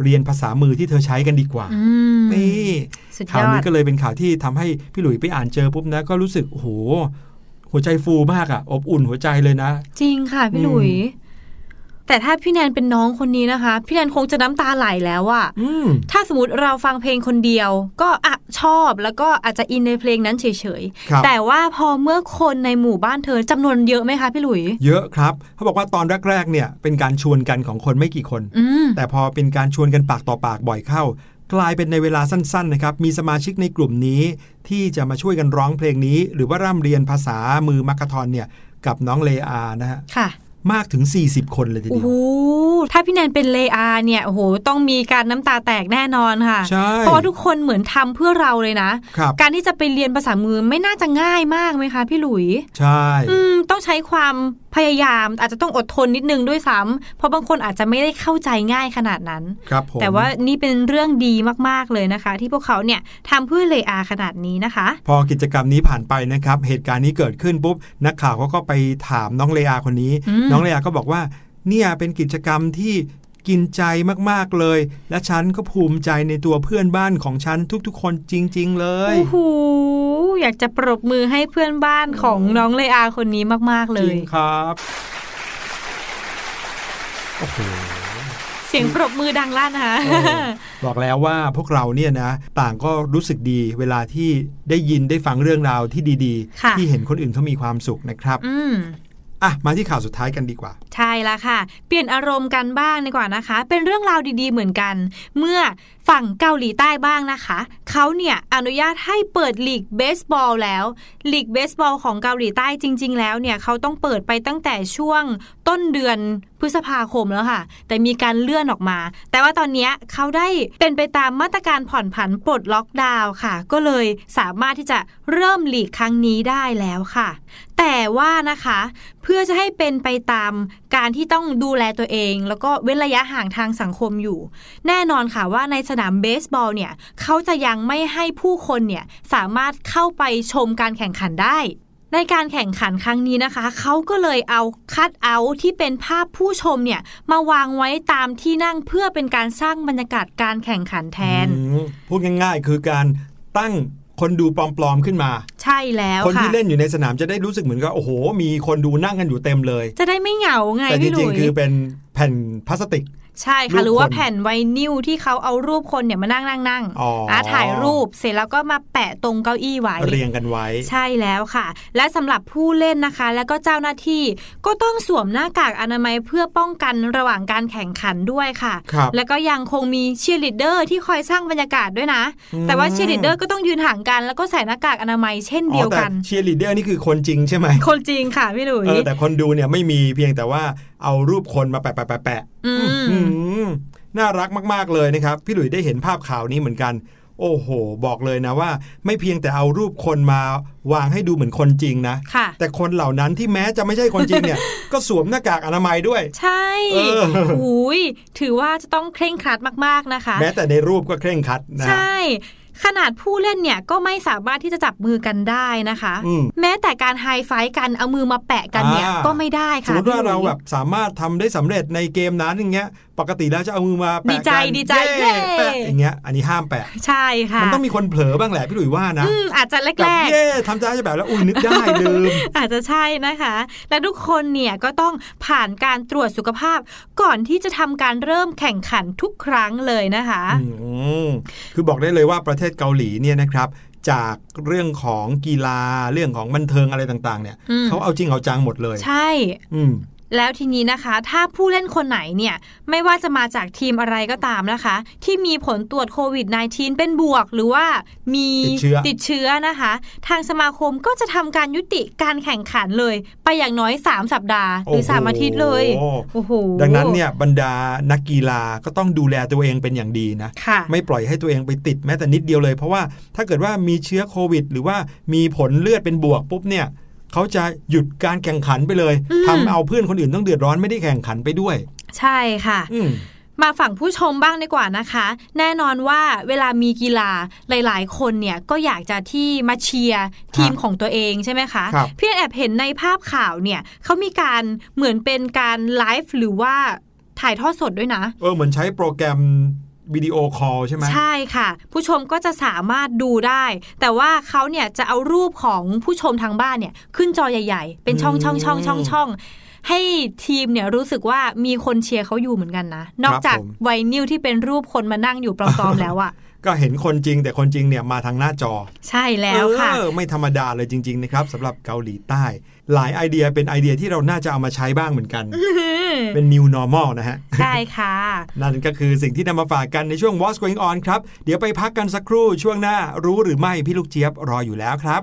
เรียนภาษามือที่เธอใช้กันดีกว่าอืมนี่สุดยข่าวอนี้ดก็เลยเป็นข่าวที่ทำให้พี่หลุยไปอ่านเจอปุ๊บนะก็รู้สึกโอ้โหหัวใจฟูมากอะอบอุ่นหัวใจเลยนะ จริงค่ะพี่อืมหลุย แต่ถ้าพี่แนนเป็นน้องคนนี้นะคะ พี่แนนคงจะน้ำตาไหลแล้วอะอืมถ้าสมมติเราฟังเพลงคนเดียว ก็อะชอบแล้วก็อาจจะอินในเพลงนั้นเฉยครับๆแต่ว่าพอเมื่อคนในหมู่บ้านเธอจำนวนเยอะไหมคะพี่หลุย เยอะครับเขาบอกว่าตอนแรกๆเนี่ยเป็นการชวนกันของคนไม่กี่คนอืมแต่พอเป็นการชวนกันปากต่อปากบ่อยเข้ากลายเป็นในเวลาสั้นๆนะครับ มีสมาชิกในกลุ่มนี้ ที่จะมาช่วยกันร้องเพลงนี้ หรือว่าร่ำเรียนภาษามือมักกะทอนเนี่ย กับน้องเลอานะฮะค่ะ มากถึง 40 คนเลยทีโอ้เดียโหวถ้าพี่แนนเป็นเลอาเนี่ยโอ้โหต้องมีการน้ำตาแตกแน่นอนค่ะใช่เพราะว่าทุกคนเหมือนทำเพื่อเราเลยนะครับการที่จะไปเรียนภาษามือไม่น่าจะง่ายมากไหมคะ พี่หลุย ใช่อืมต้องใช้ความ พยายามอาจจะต้องอดทนนิดนึงด้วยซ้ำเพราะบางคนอาจจะไม่ได้เข้าใจง่ายขนาดนั้นครับผมแต่ว่านี่เป็นเรื่องดีมากๆเลยนะคะ ที่พวกเขาเนี่ยทำเพื่อเลอาขนาดนี้นะคะ พอกิจกรรมนี้ผ่านไปนะครับ เหตุการณ์นี้เกิดขึ้นปุ๊บนักข่าวเขาก็ไปถามน้องเลอาคนนี้อืมน้องเลอาก็บอกว่าเนี่ยเป็นกิจกรรมที่ กินใจมากๆเลย และฉันก็ภูมิใจในตัวเพื่อนบ้านของฉันทุกๆ คนจริง ๆ เลยโอ้โหอยากจะปรบมือให้เพื่อนบ้านของน้องเลอาคนนี้มากๆเลจริยงครับโอ้โหเสียงปรบมือดังลั่นนะคะเออบอกแล้วว่าพวกเราเนี่ยนะ ต่างก็รู้สึกดีเวลาที่ได้ยินได้ฟังเรื่องราวที่ดีค่ะๆที่เห็นคนอื่นเขามีความสุขนะครับอืมอะมาที่ข่าวสุดท้ายกันดีกว่าใช่ละค่ะ เปลี่ยนอารมณ์กันบ้างดีกว่านะคะ เป็นเรื่องราวดีๆเหมือนกัน เมื่อฝั่งเกาหลีใต้บ้างนะคะ เขาเนี่ยอนุญาตให้เปิดลีกเบสบอลแล้วลีกเบสบอลของเกาหลีใต้จริง ๆ แล้วเนี่ยเขาต้องเปิดไปตั้งแต่ช่วงต้นเดือนพฤษภาคมแล้วค่ะ แต่มีการเลื่อนออกมา แต่ว่าตอนนี้เขาได้เป็นไปตามมาตรการผ่อนผันปลดล็อกดาวน์ค่ะ ก็เลยสามารถที่จะเริ่มลีกครั้งนี้ได้แล้วค่ะ แต่ว่านะคะ เพื่อจะให้เป็นไปตาม การที่ต้องดูแลตัวเอง แล้วก็เว้นระยะห่างทางสังคมอยู่ แน่นอนค่ะว่าในสนามเบสบอลเนี่ยเขาจะยังไม่ให้ผู้คนเนี่ยสามารถเข้าไปชมการแข่งขันได้ในการแข่งขันครั้งนี้นะคะ เขาก็เลยเอาคัดเอาที่เป็นภาพผู้ชมเนี่ยมาวางไว้ตามที่นั่งเพื่อเป็นการสร้างบรรยากาศการแข่งขันแทน พูดง่ายๆ คือการตั้ง คนดูปลอมๆขึ้นมา ใช่แล้วคนค่ะที่เล่นอยู่ในสนามจะได้รู้สึกเหมือนกับโอ้โห มีคนดูนั่งกันอยู่เต็มเลย จะได้ไม่เหงาไงแต่จพี่หลุริงยๆคือเป็นแผ่นพลาสติก ใช่รูค่ะปหรือว่าคนแผ่นไวนิลที่เขาเอารูปคนเนี่ยมานั่งนั่งนั่งอ๋ออ่ถ่ายรูปเสร็จแล้วก็มาแปะตรงเก้าอี้ไว้ เรียงกันไว้ ใช่แล้วค่ะ และสำหรับผู้เล่นนะคะ แล้วก็เจ้าหน้าที่ก็ต้องสวมหน้ากากอนามัยเพื่อป้องกันระหว่างการแข่งขันด้วยค่ะครับแล้วก็ยังคงมีเชียร์ลีดเดอร์ที่คอยสร้างบรรยากาศด้วยนะอืมแต่ว่าเชียร์ลีดเดอร์ก็ต้องยืนห่างกันแล้วก็ใส่หน้ากากอนามัยเช่นอ๋เดีอยวแต่กันเชียร์ลีดเดอร์นี่คือคนจริงใช่ไหมคนจริงค่ะพี่หลุยเออแต่คนดูเนี่ยไม่มีเพียงแต่ว่า เอารูปคนมาแปะแปะแปะแปะอืมอืมน่ารักมาก ๆ เลยนะครับ พี่หลุยได้เห็นภาพข่าวนี้เหมือนกัน โอ้โห บอกเลยนะว่า ไม่เพียงแต่เอารูปคนมาวางให้ดูเหมือนคนจริงนะค่ะแต่คนเหล่านั้นที่แม้จะไม่ใช่คนจริงเนี่ย ก็สวมหน้ากากอนามัยด้วย ใช่เอออุ้ยถือว่าจะต้องเคร่งครัดมากๆนะคะ แม้แต่ในรูปก็เคร่งครัดนะใช่ ขนาดผู้เล่นเนี่ยก็ไม่สามารถที่จะจับมือกันได้นะคะอืมแม้แต่การไฮไฟท์กันเอามือมาแปะกันเนี่ยอ่าก็ไม่ได้สมค่ะมติว่าพี่หลุยเราแบบสามารถทำได้สำเร็จในเกมนั้นอย่างเงี้ย ปกติแล้วจะเอามือมาแปะดีใจกันดีใจเย้เย้แปะอย่างเงี้ยอันนี้ห้ามแปะใช่ค่ะมันต้องมีคนเผลอบ้างแหละพี่หลุยว่านะอืมอาจจะแบบแรกเย่ทำใจจะแบบแล้วอุ้ยนึกได้ลืมๆอาจจะใช่นะคะ และทุกคนเนี่ยก็ต้องผ่านการตรวจสุขภาพ ก่อนที่จะทำการเริ่มแข่งขันทุกครั้งเลยนะคะอืมคือบอกได้เลยว่าประเทศเกาหลีเนี่ยนะครับจากเรื่องของกีฬาเรื่องของบันเทิงอะไรต่าง ๆ เนี่ยอืมเขาเอาจริงเอาจังหมดเลย ใช่ อืม แล้วทีนี้นะคะ ถ้าผู้เล่นคนไหนเนี่ย ไม่ว่าจะมาจากทีมอะไรก็ตามนะคะ ที่มีผลตรวจโควิด -19 เป็นบวก หรือว่ามีติดเชื้อติดเชื้อนะคะ ทางสมาคมก็จะทำการยุติการแข่งขันเลย ไปอย่างน้อย 3 สัปดาห์ หรือ 3 อาทิตย์เลยโอ้โอ้โหดังนั้นเนี่ยบรรดานักกีฬาก็ต้องดูแลตัวเองเป็นอย่างดีนะค่ะไม่ปล่อยให้ตัวเองไปติดแม้แต่นิดเดียวเลย เพราะว่าถ้าเกิดว่ามีเชื้อโควิด หรือว่ามีผลเลือดเป็นบวกปุ๊บเนี่ย เขาจะหยุดการแข่งขันไปเลยอืมทำเอาเพื่อนคนอื่นต้องเดือดร้อนไม่ได้แข่งขันไปด้วย ใช่ค่ะอืมมาฝั่งผู้ชมบ้างดีกว่านะคะ แน่นอนว่าเวลามีกีฬาหลายๆ คนเนี่ยก็อยากจะที่มาเชียร์ทีมของตัวเองใช่ไหมคะครับพี่แอบเห็นในภาพข่าวเนี่ยเขามีการเหมือนเป็นการไลฟ์หรือว่าถ่ายทอดสดด้วยนะ เออเหมือนใช้โปรแกรม วิดีโอคอลใช่ไหมใช่ค่ะ ผู้ชมก็จะสามารถดูได้ แต่ว่าเขาเนี่ยจะเอารูปของผู้ชมทางบ้านเนี่ยขึ้นจอใหญ่ ๆ เป็นช่องช่องช่องช่องช่องให้ทีมเนี่ยรู้สึกว่ามีคนเชียร์เขาอยู่เหมือนกันนะ นอกจากไวนิวที่เป็นรูปคนมานั่งอยู่ปลอมๆแล้วอะก็เห็นคนจริงแต่คนจริงเนี่ยมาทางหน้าจอ ใช่แล้วค่ะไม่ธรรมดาเลยจริง ๆ นะครับสำหรับเกาหลีใต้ หลายไอเดียเป็นไอเดียที่เราน่าจะเอามาใช้บ้างเหมือนกัน เป็น new normal นะฮะใช่ค่ะ นั่นก็คือสิ่งที่นำมาฝากกันในช่วง What's Going On ครับ เดี๋ยวไปพักกันสักครู่ช่วงหน้ารู้หรือไม่พี่ลูกเจี๊ยบรออยู่แล้วครับ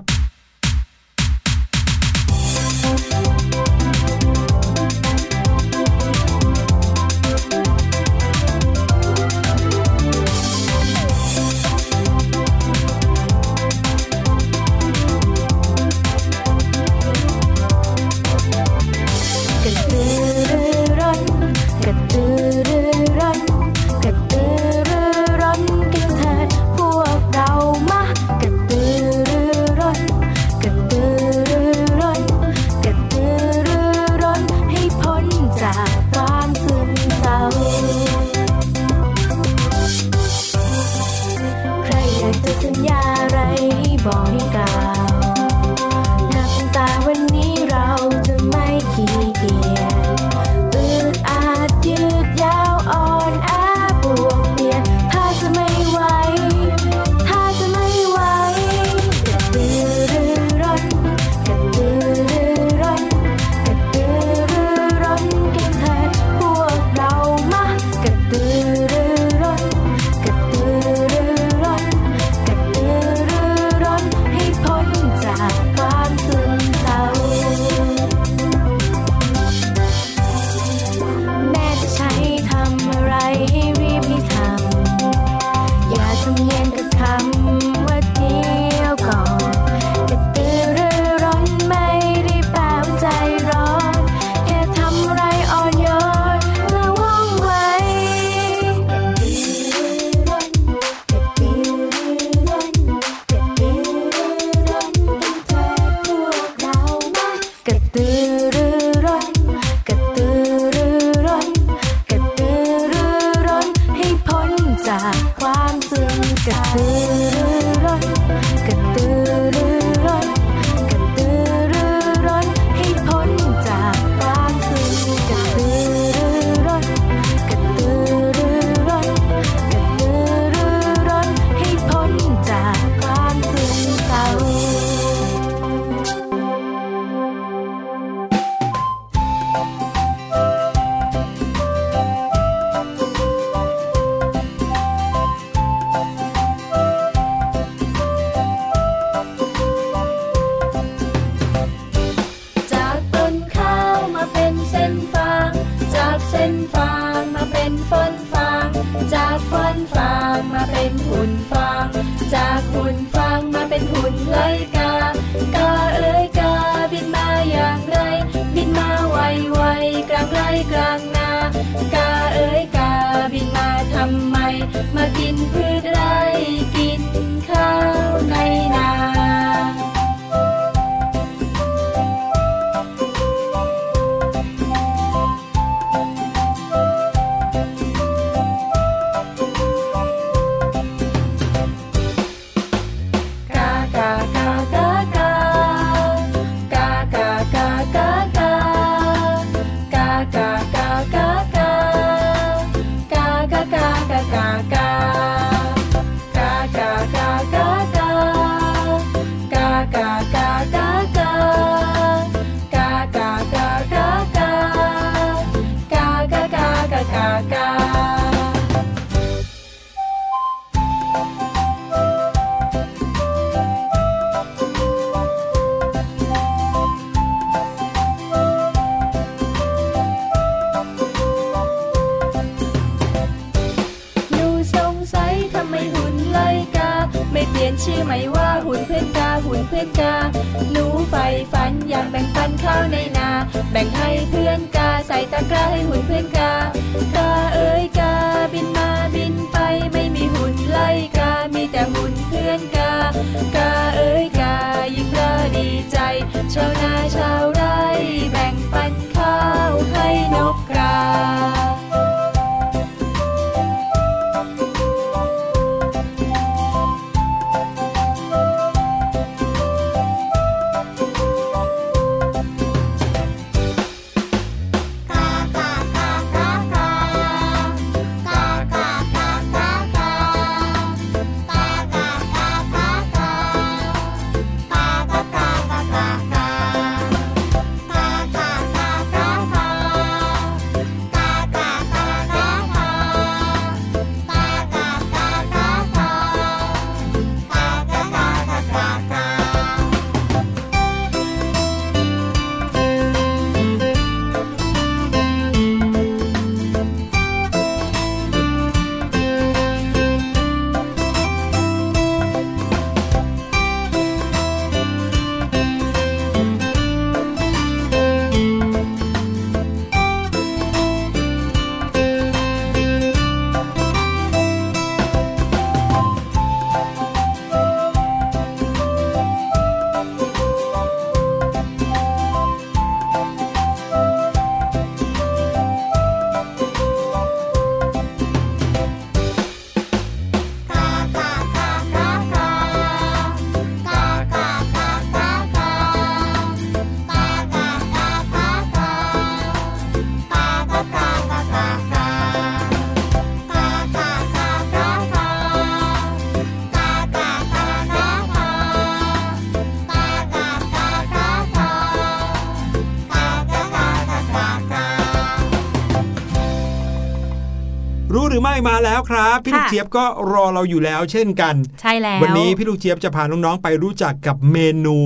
แล้วครับ พี่ลูกค่ะเจี๊ยบก็รอเราอยู่แล้วเช่นกัน ใช่แล้ว วันนี้พี่ลูกเจี๊ยบจะพาน้องๆไปรู้จักกับเมนู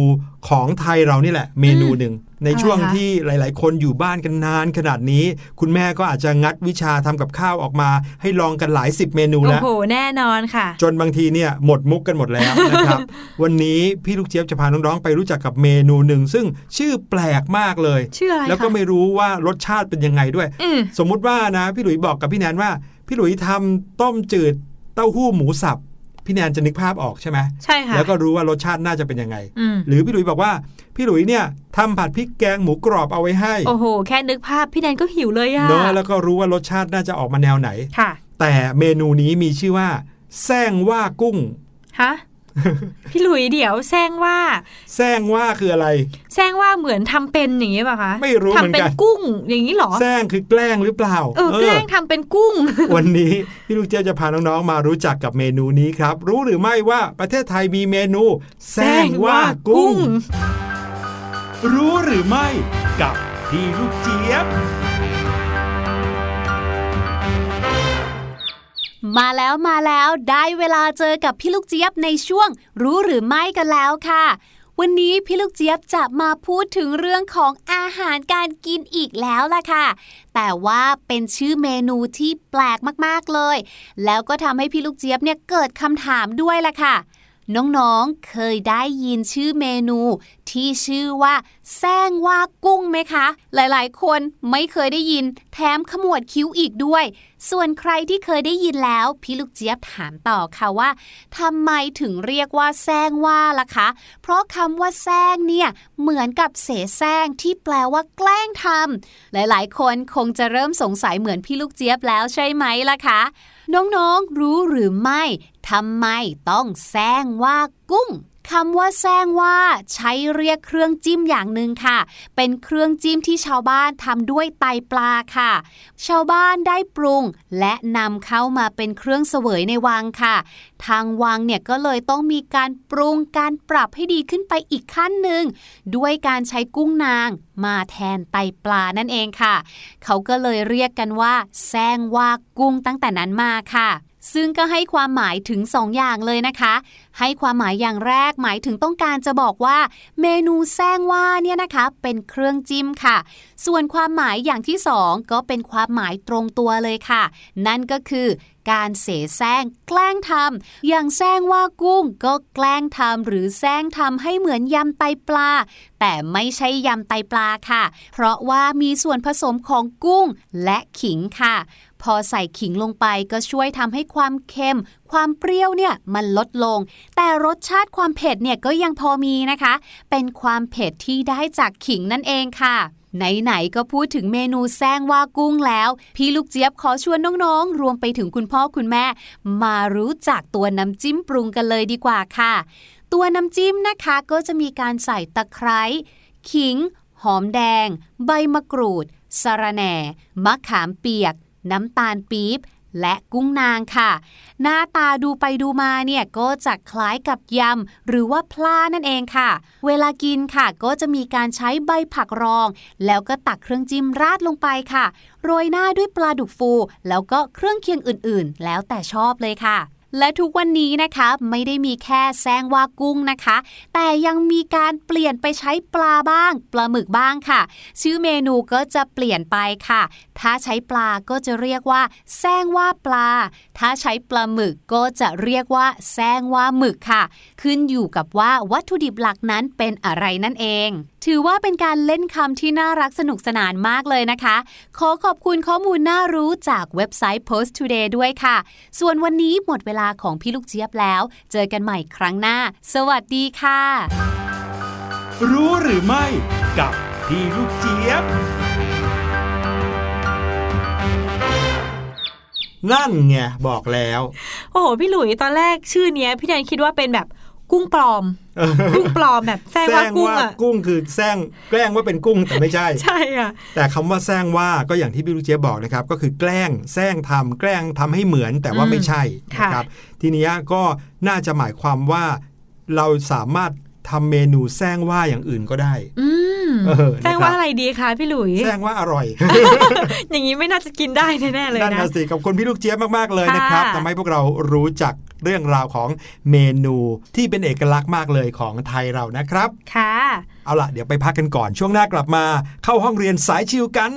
ของไทยเรานี่แหละ เมนูหนึ่งในอะไรช่วงคะที่หลาย ๆ คนอยู่บ้านกันนานขนาดนี้ คุณแม่ก็อาจจะงัดวิชาทำกับข้าวออกมา ให้ลองกันหลายสิบเมนูโอ้แล้วโหแน่นอนค่ะ จนบางทีเนี่ยหมดมุกกันหมดแล้วนะครับ วันนี้พี่ลูกเจี๊ยบจะพาน้อง ๆ ไปรู้จักกับเมนูหนึ่งซึ่งชื่อแปลกมากเลยชื่ออะไรแล้วก็คะไม่รู้ว่ารสชาติเป็นยังไงด้วยอืมสมมุติว่านะ พี่หลุยบอกกับพี่แนนว่า พี่หลุยทำต้มจืดเต้าหู้หมูสับ พี่แนนจะนึกภาพออกใช่ไหมใช่ค่ะแล้วก็รู้ว่ารสชาติน่าจะเป็นยังไงอืมหรือพี่หลุยบอกว่า พี่หลุยเนี่ยทำผัดพริกแกงหมูกรอบเอาไว้ให้ โอ้โห แค่นึกภาพพี่แนนก็หิวเลยอะเนอะแล้วก็รู้ว่ารสชาติน่าจะออกมาแนวไหนค่ะ แต่เมนูนี้มีชื่อว่า แซงว่ากุ้งฮะ พี่หลุยเดี๋ยวแซงว่าแซงว่าคืออะไรแซงว่าเหมือนทำเป็นอย่างนี้ป่ะคะไม่รู้เหมือนกันทำเป็นกุ้งอย่างนี้เหรอแซงคือแกล้งหรือเปล่าเออแกล้งทำเป็นกุ้ง วันนี้พี่ลูกเจี๊ยบจะพาน้องๆมารู้จักกับเมนูนี้ครับ รู้หรือไม่ว่าประเทศไทยมีเมนูแซงว่ากุ้ง รู้หรือไม่กับพี่ลูกเจี๊ยบ มาแล้วมาแล้วได้เวลาเจอกับพี่ลูกเจี๊ยบในช่วง รู้หรือไม่กันแล้วค่ะ วันนี้พี่ลูกเจี๊ยบจะมาพูดถึงเรื่องของอาหารการกินอีกแล้วล่ะค่ะ แต่ว่าเป็นชื่อเมนูที่แปลกมากๆเลย แล้วก็ทำให้พี่ลูกเจี๊ยบเนี่ยเกิดคำถามด้วยล่ะค่ะ น้องๆเคยได้ยินชื่อเมนูที่ชื่อว่าแซงว่ากุ้งไหมคะ หลายๆ คนไม่เคยได้ยิน แถมขมวดคิ้วอีกด้วย ส่วนใครที่เคยได้ยินแล้ว พี่ลูกเจี๊ยบถามต่อค่ะว่าทำไมถึงเรียกว่าแซงว่าล่ะคะ เพราะคำว่าแซงเนี่ยเหมือนกับเสแสร้งที่แปลว่าแกล้งทำหลายๆ คนคงจะเริ่มสงสัยเหมือนพี่ลูกเจี๊ยบแล้วใช่ไหมล่ะคะ น้องๆรู้หรือไม่ทำไมต้องแซงว่ากุ้ง คำว่าแซงว่า ใช้เรียกเครื่องจิ้มอย่างหนึ่งค่ะ เป็นเครื่องจิ้มที่ชาวบ้านทำด้วยไตปลาค่ะ ชาวบ้านได้ปรุง และนำเข้ามาเป็นเครื่องเสวยในวังค่ะ ทางวังเนี่ยก็เลยต้องมีการปรุงการปรับให้ดีขึ้นไปอีกขั้นหนึ่งด้วยการใช้กุ้งนางมาแทนไตปลานั่นเองค่ะ เขาก็เลยเรียกกันว่าแซงว่ากุ้งตั้งแต่นั้นมาค่ะ ซึ่งก็ให้ความหมายถึงสองอย่างเลยนะคะ ให้ความหมายอย่างแรกหมายถึงต้องการจะบอกว่า เมนูแซงว่าเนี่ยนะคะเป็นเครื่องจิ้มค่ะ ส่วนความหมายอย่างที่สองก็เป็นความหมายตรงตัวเลยค่ะ นั่นก็คือการเสแสร้งแกล้งทำอย่างแซงว่ากุ้งก็แกล้งทำหรือแซงทำให้เหมือนยำไตปลา แต่ไม่ใช่ยำไตปลาค่ะ เพราะว่ามีส่วนผสมของกุ้งและขิงค่ะ พอใส่ขิงลงไปก็ช่วยทำให้ความเค็ม ความเปรี้ยวเนี่ยมันลดลง แต่รสชาติความเผ็ดเนี่ยก็ยังพอมีนะคะ เป็นความเผ็ดที่ได้จากขิงนั่นเองค่ะไหนๆก็พูดถึงเมนูแซงว่ากุ้งแล้ว พี่ลูกเจี๊ยบขอชวนน้องๆ รวมไปถึงคุณพ่อคุณแม่ มารู้จักตัวน้ำจิ้มปรุงกันเลยดีกว่าค่ะ ตัวน้ำจิ้มนะคะก็จะมีการใส่ตะไคร้ขิง หอมแดง ใบมะกรูดสะระแหน่ มะขามเปียก น้ำตาลปี๊บและกุ้งนางค่ะ หน้าตาดูไปดูมาเนี่ยก็จะคล้ายกับยำ หรือว่าพลานั่นเองค่ะ เวลากินค่ะก็จะมีการใช้ใบผักรอง แล้วก็ตักเครื่องจิ้มราดลงไปค่ะ โรยหน้าด้วยปลาดุกฟู แล้วก็เครื่องเคียงอื่นๆ แล้วแต่ชอบเลยค่ะ และทุกวันนี้นะคะไม่ได้มีแค่แซงว่ากุ้งนะคะ แต่ยังมีการเปลี่ยนไปใช้ปลาบ้างปลาหมึกบ้างค่ะ ชื่อเมนูก็จะเปลี่ยนไปค่ะ ถ้าใช้ปลาก็จะเรียกว่าแซงว่าปลา ถ้าใช้ปลาหมึกก็จะเรียกว่าแซงว่าหมึกค่ะ ขึ้นอยู่กับว่าวัตถุดิบหลักนั้นเป็นอะไรนั่นเอง ถือว่าเป็นการเล่นคำที่น่ารักสนุกสนานมากเลยนะคะ ขอขอบคุณข้อมูลน่ารู้จากเว็บไซต์ Post Today ด้วยค่ะ ส่วนวันนี้หมดเวลาของพี่ลูกเจี๊ยบแล้ว เจอกันใหม่ครั้งหน้า สวัสดีค่ะ รู้หรือไม่ กับพี่ลูกเจี๊ยบ นั่นไงบอกแล้ว โอ้โห พี่หลุยตอนแรกชื่อเนี้ย พี่แนนคิดว่าเป็นแบบ กุ้งปลอม กุ้งปลอมแบบแซงว่ากุ้งอะกุ้งคือแซงแกล้งว่าเป็นกุ้งแต่ไม่ใช่ ใช่ค่ะแต่คำว่าแซงว่าก็อย่างที่พี่ลูกเจี๊ยบบอกนะครับ ก็คือแกล้งแซงทำแกล้งทำให้เหมือนแต่ว่าไม่ใช่นะครับ ทีนี้ก็น่าจะหมายความว่าเราสามารถทำเมนูแซงว่าอย่างอื่นก็ได้แซงว่าอะไรดีคะพี่หลุยแซงว่าอร่อย อย่างนี้ไม่น่าจะกินได้แน่เลยนะนั่นสิขอบคุณพี่ลูกเจี๊ยบมากๆเลยนะครับทำให้พวกเรารู้จัก เรื่องราวของเมนูที่เป็นเอกลักษณ์มากเลยของไทยเรานะครับ ค่ะ เอาล่ะ เดี๋ยวไปพักกันก่อนช่วงหน้ากลับมา เข้าห้องเรียนสายชิวกัน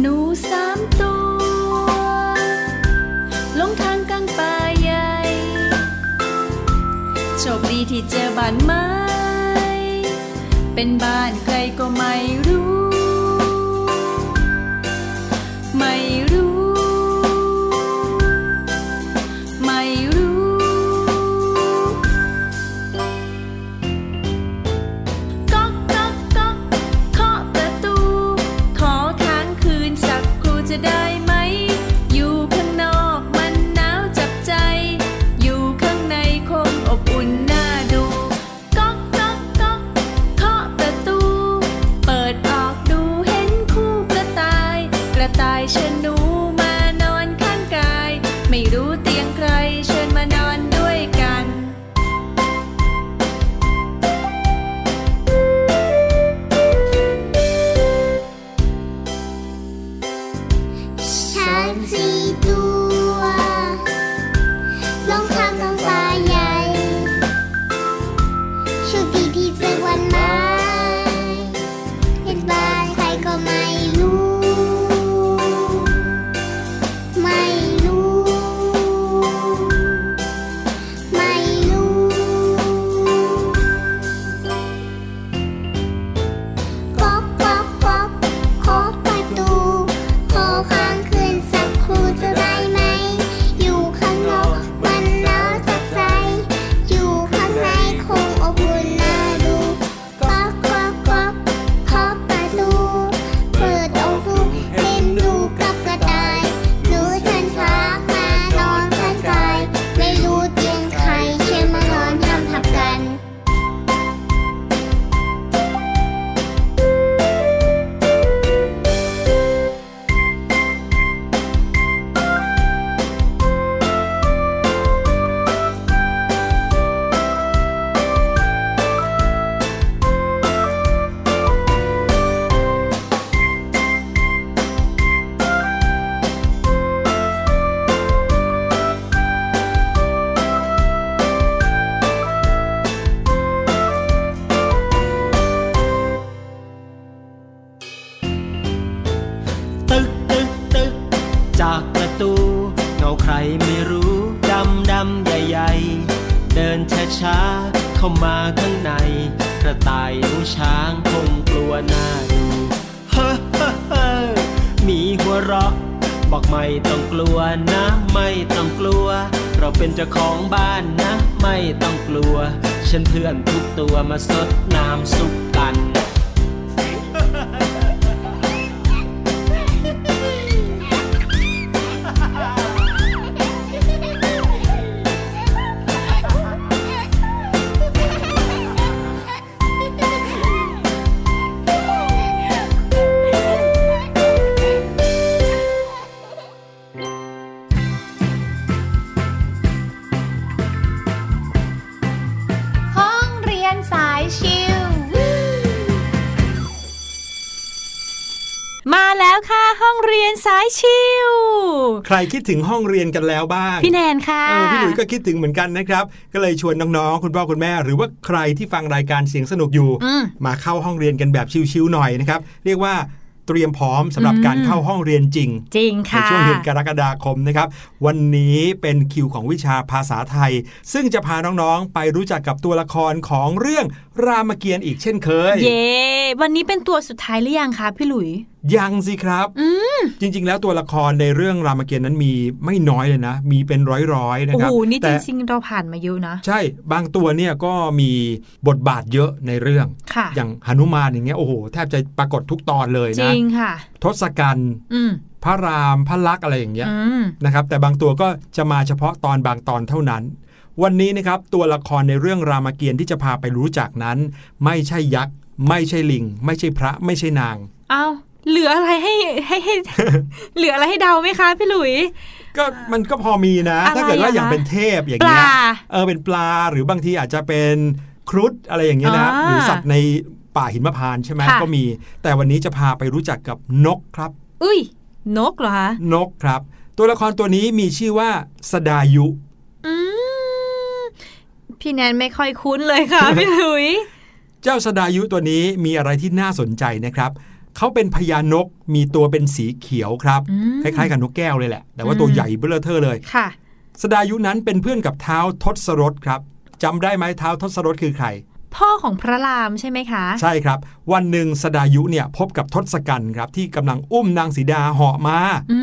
หนูสามตัวลงทางกลางป่าใหญ่โชคดีที่เจอบ้านไม้ เป็นบ้านใครก็ไม่รู้ ครคิดถึงห้องเรียนกันแล้วบ้าง พี่แนนค่ะเออพี่หลุยส์ก็คิดถึงเหมือนกันนะครับ ก็เลยชวนน้องๆ คุณพ่อคุณแม่ หรือว่าใครที่ฟังรายการเสียงสนุกอยู่อืมมาเข้าห้องเรียนกันแบบชิวๆหน่อยนะครับ เรียกว่าเตรียมพร้อมสำหรับอืมการเข้าห้องเรียนจริง จริงในค่ะช่วงเดือนกรกฎาคมนะครับ วันนี้เป็นคิวของวิชาภาษาไทย ซึ่งจะพาน้องๆ ไปรู้จักกับตัวละครของเรื่องรามเกียรติ์อีกเช่นเคย เย้ วันนี้เป็นตัวสุดท้ายหรือยังคะพี่หลุยยังสิครับอืมจริง ๆ แล้วตัวละครในเรื่องรามเกียรติ์นั้นมีไม่น้อยเลยนะ มีเป็นร้อยๆนะโอ้ครัโหบนี่จแต่ริงๆเราผ่านมาเยอะนะ ใช่บางตัวเนี่ยก็มีบทบาทเยอะในเรื่องค่ะอย่างหนุมานอย่างเงี้ยโอ้โหแทบจะปรากฏทุกตอนเลยจนะริงค่ะ ทศกัณฐ์อืมพระรามพระลักษณ์อะไรอย่างเงี้ยอืมนะครับ แต่บางตัวก็จะมาเฉพาะตอนบางตอนเท่านั้นวันนี้นะครับตัวละครในเรื่องรามเกียรติ์ที่จะพาไปรู้จักนั้น ไม่ใช่ยักษ์ ไม่ใช่ลิง ไม่ใช่พระไม่ใช่นาง เอา เหลืออะไรให้ให้ให้เหลืออะไรให้เดาไหมคะพี่หลุยก็มันก็พอมีนะอะไรถ้าเกิดว่าอะอย่างคะเป็นเทพอย่างปเงี้ลายเออเป็นปลาหรือบางทีอาจจะเป็นครุฑอะไรอย่างเงี้ยนะอ่าหรือสัตว์ในป่าหิมพานต์ใช่ไหมค่ะก็มี แต่วันนี้จะพาไปรู้จักกับนกครับ อุ้ย นกเหรอคะนกครับ ตัวละครตัวนี้มีชื่อว่าสดายุอืมพี่แนนไม่ค่อยคุ้นเลยค่ะพี่หลุย เจ้าสดายุตัวนี้มีอะไรที่น่าสนใจนะครับ เขาเป็นพญานกมีตัวเป็นสีเขียวครับอืมคล้ายๆกับนกแก้วเลยแหละ แต่ว่าอืมตัวใหญ่เบ้อเทอเลยค่ะสดายุนั้นเป็นเพื่อนกับเท้าทศรถครับจำได้ไหมเท้าทศรถคือใคร พ่อของพระรามใช่ไหมคะ ใช่ครับ วันหนึ่งสดายุเนี่ยพบกับทศกัณฐ์ครับที่กำลังอุ้มนางสีดาเหาะมาอื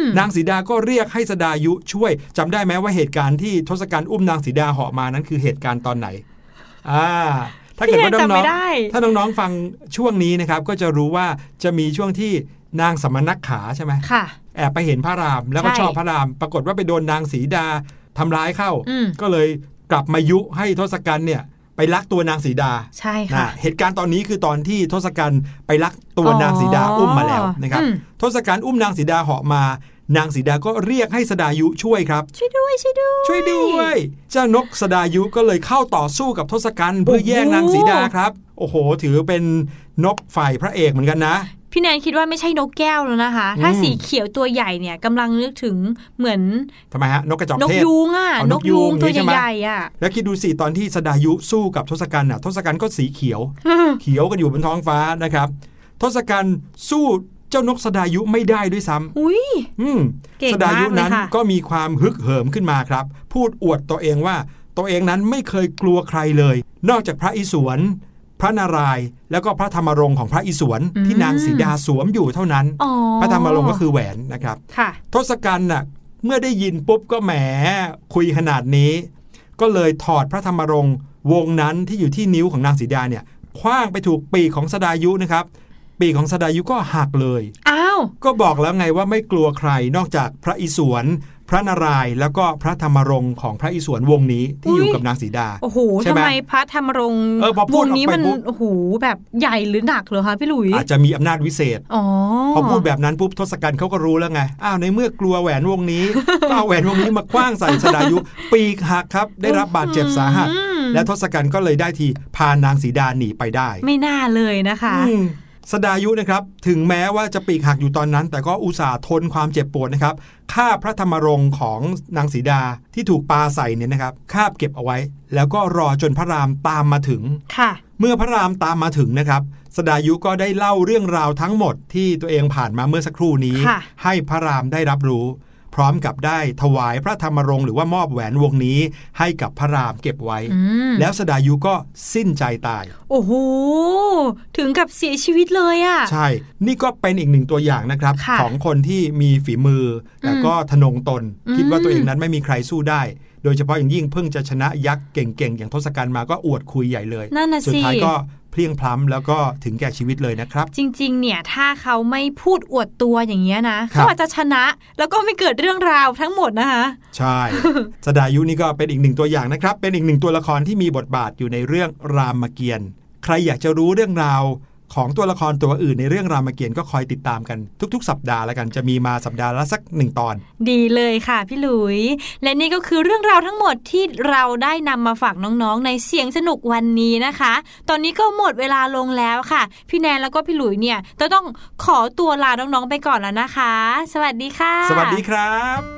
มนางสีดาก็เรียกให้สดายุช่วยจำได้ไหมว่าเหตุการณ์ที่ทศกัณฐ์อุ้มนางสีดาเหาะมานั้นคือเหตุการณ์ตอนไหนอ่า ถ้าเกิดว่าพี่แนนจำน้ไม่องได้ๆถ้าน้องๆฟังช่วงนี้นะครับ ก็จะรู้ว่าจะมีช่วงที่นางสมณขาใช่ไหมค่ะ แอบไปเห็นพระรามแล้วก็ใช่ชอบพระราม ปรากฏว่าไปโดนนางสีดาทำร้ายเข้าอืมก็เลยกลับมายุให้ทศกัณฐ์เนี่ยไปลักตัวนางสีดา ใช่ค่ะนะเหตุการณ์ตอนนี้คือตอนที่ทศกัณฐ์ไปลักตัวนางสีดาอุ้มมาแล้วนะครับอืมทศกัณฐ์อุ้มนางสีดาเหาะมา นางสีดาก็เรียกให้สดายุช่วยครับ ช่วยด้วยช่วยด้วยช่วยด้วย เจ้านกสดายุก็เลยเข้าต่อสู้กับทศกัณฐ์เพื่อแย่งนางสีดาครับ โอ้โห ถือเป็นนกฝ่ายพระเอกเหมือนกันนะพี่แนนคิดว่าไม่ใช่นกแก้วแล้วนะคะ ถ้าอืมสีเขียวตัวใหญ่เนี่ยกำลังนึกถึงเหมือนทำไมฮะนกกระจอกนกเทศยูงอะอ๋อนนกกยูยูงงตัวนี่ใช่ไหมใหญ่ๆอะแล้วคิดดูสิตอนที่สดายุสู้กับทศกัณฐ์น่ะทศกัณฐ์ก็สีเขียว เขียวกันอยู่บนท้องฟ้านะครับ ทศกัณฐ์สู้ เจ้านกสดายุไม่ได้ด้วยซ้ำอุ้ยอืมเก่งสดายุมากเลยนั้นค่ะก็มีความฮึกเหิมขึ้นมาครับ พูดอวดตัวเองว่า ตัวเองนั้นไม่เคยกลัวใครเลย นอกจากพระอิศวรพระนารายณ์แล้วก็พระธรรมรงค์ของพระอิศวรที่นางสีดาสวมอยู่เท่านั้นอ๋อพระธรรมรงค์ก็คือแหวนนะครับค่ะทศกัณฐ์น่ะเมื่อได้ยินปุ๊บก็แหมคุยขนาดนี้ ก็เลยถอดพระธรรมรงค์วงนั้นที่อยู่ที่นิ้วของนางสีดาเนี่ยคว้างไปถูกปีกของสดายุนะครับ ปีกของสดายุก็หักเลย อ้าว ก็บอกแล้วไงว่าไม่กลัวใครนอกจากพระอิศวรพระนารายณ์แล้วก็พระธรรมรงค์ของพระอิศวรวงนี้ที่อยู่กับนางสีดา โอ้โหใช่ทำไหมไมพระธรรมรงค์เออพอพูวดงนี้ออกไปมันปุ๊บโอ้โหแบบใหญ่หรือหนักเหรอคะพี่หลุยอาจจะมีอำนาจวิเศษอ๋อพอพูดแบบนั้นปุ๊บทศกัณฐ์เขาก็รู้แล้วไง อ้าวในเมื่อกลัวแหวนวงนี้ก็เอาแหวนวงนี้มาคว้างใส่สดายุปีกหักครับ ได้รับบาดเจ็บสาหัสอืมและทศกัณฐ์ก็เลยได้ทีพานางสีดาหนีไปได้ ไม่น่าเลยนะคะอืม สดายุนะครับถึงแม้ว่าจะปีกหักอยู่ตอนนั้น แต่ก็อุตส่าห์ทนความเจ็บปวดนะครับฆ่าพระธรรมรงค์ของนางสีดาที่ถูกปาใส่เนี่ยนะครับคาบเก็บเอาไว้ แล้วก็รอจนพระรามตามมาถึงค่ะ เมื่อพระรามตามมาถึงนะครับ สดายุก็ได้เล่าเรื่องราวทั้งหมดที่ตัวเองผ่านมาเมื่อสักครู่นี้ค่ะให้พระรามได้รับรู้พ ร้อมกับได้ถวายพระธรรมรงค์หรือว่ามอบแหวนวงนี้ให้กับพระรามเก็บไว้อืมแล้วสดายุก็สิ้นใจตาย โอ้โห ถึงกับเสียชีวิตเลยอะใช่ นี่ก็เป็นอีกหนึ่งตัวอย่างนะครับค่ะของคนที่มีฝีมือ แต่ก็ทะนงตนอืมคิดว่าตัวเองนั้นไม่มีใครสู้ได้ โดยเฉพาะอย่างยิ่งเพิ่งจะชนะยักษ์เก่งๆ อย่างทศกัณฐ์มาก็อวดคุยใหญ่เลยนั่นน่ะสุดสิท้ายก็ เพลียงพล้ำแล้วก็ถึงแก่ชีวิตเลยนะครับ จริง ๆ เนี่ยถ้าเขาไม่พูดอวดตัวอย่างเงี้ยนะครับเขาอาจจะชนะแล้วก็ไม่เกิดเรื่องราวทั้งหมดนะคะใช่สดายุนี่ก็เป็นอีกหนึ่งตัวอย่างนะครับ เป็นอีกหนึ่งตัวละครที่มีบทบาทอยู่ในเรื่องรามเกียรติ์ใครอยากจะรู้เรื่องราว ของตัวละครตัวอื่นในเรื่องรามเกียรติ์ก็คอยติดตามกันทุกๆ สัปดาห์แล้วกันจะมีมาสัปดาห์ละสักหนึ่งตอน ดีเลยค่ะพี่หลุย และนี่ก็คือเรื่องราวทั้งหมดที่เราได้นำมาฝากน้องๆ ในเสียงสนุกวันนี้นะคะ ตอนนี้ก็หมดเวลาลงแล้วค่ะ พี่แนนแล้วก็พี่หลุยเนี่ยจะต้องขอตัวลาน้องๆไปก่อนแล้วนะคะ สวัสดีค่ะ สวัสดีครับ